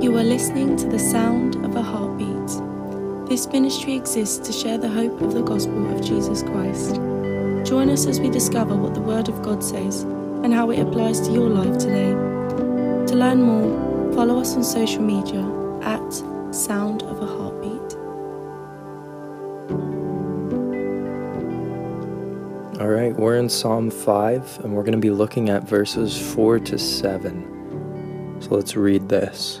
You are listening to the sound of a heartbeat. This ministry exists to share the hope of the gospel of Jesus Christ. Join us as we discover what the Word of God says and how it applies to your life today. To learn more, follow us on social media at Sound of a Heartbeat. All right, we're in Psalm 5 and we're going to be looking at verses 4 to 7. So let's read this.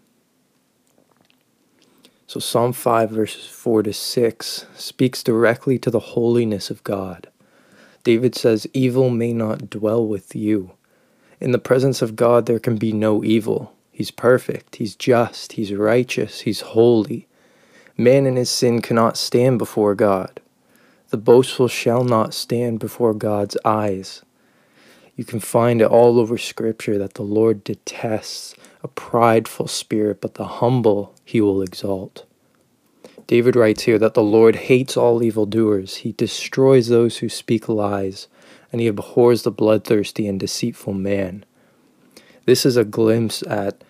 So, Psalm 5, verses 4 to 6 speaks directly to the holiness of God. David says, Evil may not dwell with you. In the presence of God, there can be no evil. He's perfect, He's just, He's righteous, He's holy. Man in his sin cannot stand before God. The boastful shall not stand before God's eyes. You can find it all over Scripture that the Lord detests a prideful spirit, but the humble he will exalt. David writes here that the Lord hates all evildoers, he destroys those who speak lies, and he abhors the bloodthirsty and deceitful man. This is a glimpse at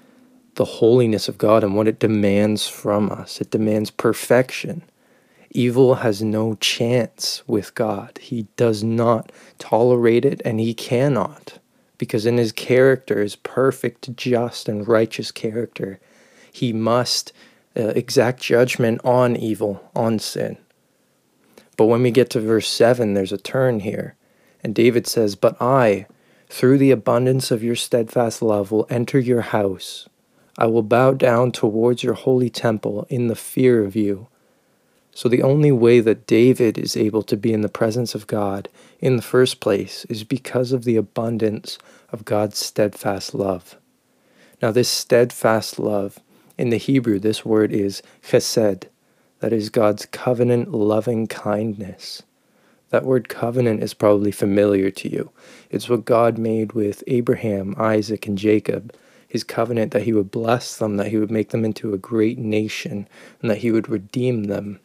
the holiness of God and what it demands from us. It demands perfection. Evil has no chance with God. He does not tolerate it, and he cannot because in his character, his perfect, just, and righteous character, he must uh, exact judgment on evil, on sin. But when we get to verse 7, there's a turn here. And David says, But I, through the abundance of your steadfast love, will enter your house. I will bow down towards your holy temple in the fear of you. So, the only way that David is able to be in the presence of God in the first place is because of the abundance of God's steadfast love. Now, this steadfast love, in the Hebrew, this word is chesed, that is God's covenant loving kindness. That word covenant is probably familiar to you. It's what God made with Abraham, Isaac, and Jacob. His covenant that he would bless them, that he would make them into a great nation, and that he would redeem them.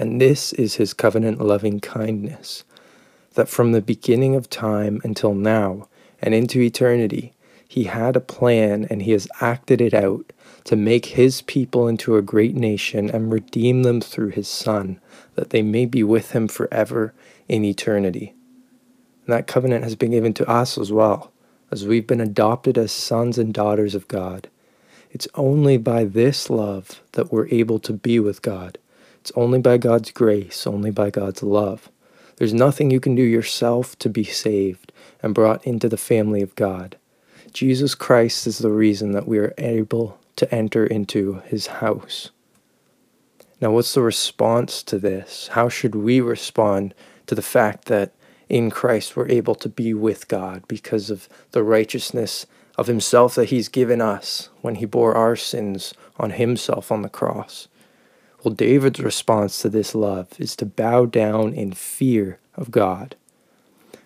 And this is his covenant loving kindness, that from the beginning of time until now and into eternity, he had a plan and he has acted it out to make his people into a great nation and redeem them through his Son, that they may be with him forever in eternity. And that covenant has been given to us as well, as we've been adopted as sons and daughters of God. It's only by this love that we're able to be with God it's only by God's grace, only by God's love. There's nothing you can do yourself to be saved and brought into the family of God. Jesus Christ is the reason that we are able to enter into his house. Now, what's the response to this? How should we respond to the fact that in Christ we're able to be with God because of the righteousness of himself that he's given us when he bore our sins on himself on the cross? Well, David's response to this love is to bow down in fear of God.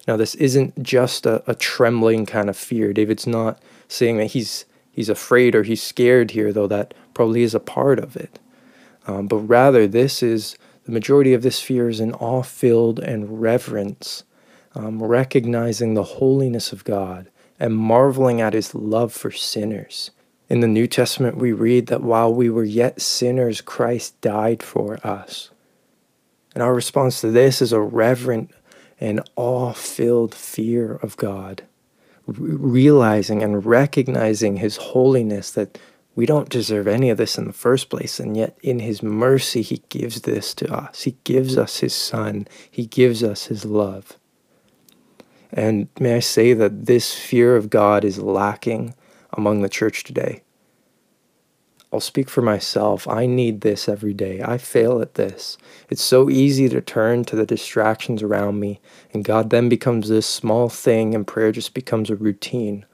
Now, this isn't just a, a trembling kind of fear. David's not saying that he's he's afraid or he's scared here, though that probably is a part of it. Um, but rather, this is the majority of this fear is an awe filled and reverence, um, recognizing the holiness of God and marveling at his love for sinners. In the New Testament, we read that while we were yet sinners, Christ died for us. And our response to this is a reverent and awe filled fear of God, realizing and recognizing His holiness that we don't deserve any of this in the first place, and yet in His mercy, He gives this to us. He gives us His Son, He gives us His love. And may I say that this fear of God is lacking among the church today. I'll speak for myself. I need this every day. I fail at this. It's so easy to turn to the distractions around me, and God then becomes this small thing, and prayer just becomes a routine.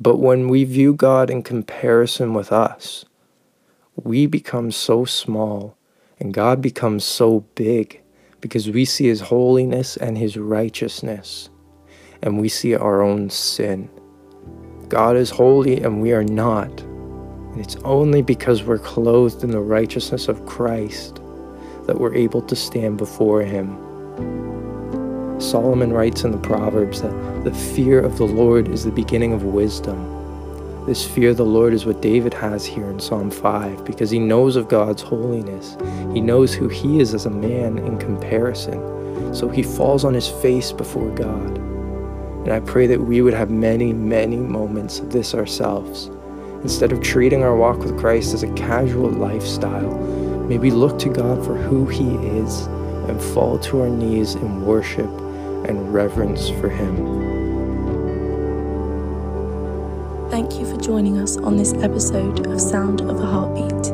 But when we view God in comparison with us, we become so small and God becomes so big because we see His holiness and His righteousness, and we see our own sin. God is holy and we are not. And it's only because we're clothed in the righteousness of Christ that we're able to stand before Him. Solomon writes in the Proverbs that the fear of the Lord is the beginning of wisdom. This fear of the Lord is what David has here in Psalm 5 because he knows of God's holiness. He knows who he is as a man in comparison. So he falls on his face before God. And I pray that we would have many, many moments of this ourselves. Instead of treating our walk with Christ as a casual lifestyle, may we look to God for who he is and fall to our knees in worship and reverence for him. Thank you for joining us on this episode of Sound of a Heartbeat.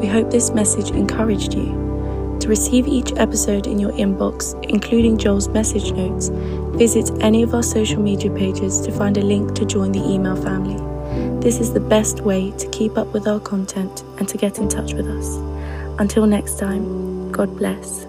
We hope this message encouraged you. To receive each episode in your inbox, including Joel's message notes, visit any of our social media pages to find a link to join the email family. This is the best way to keep up with our content and to get in touch with us. Until next time, God bless.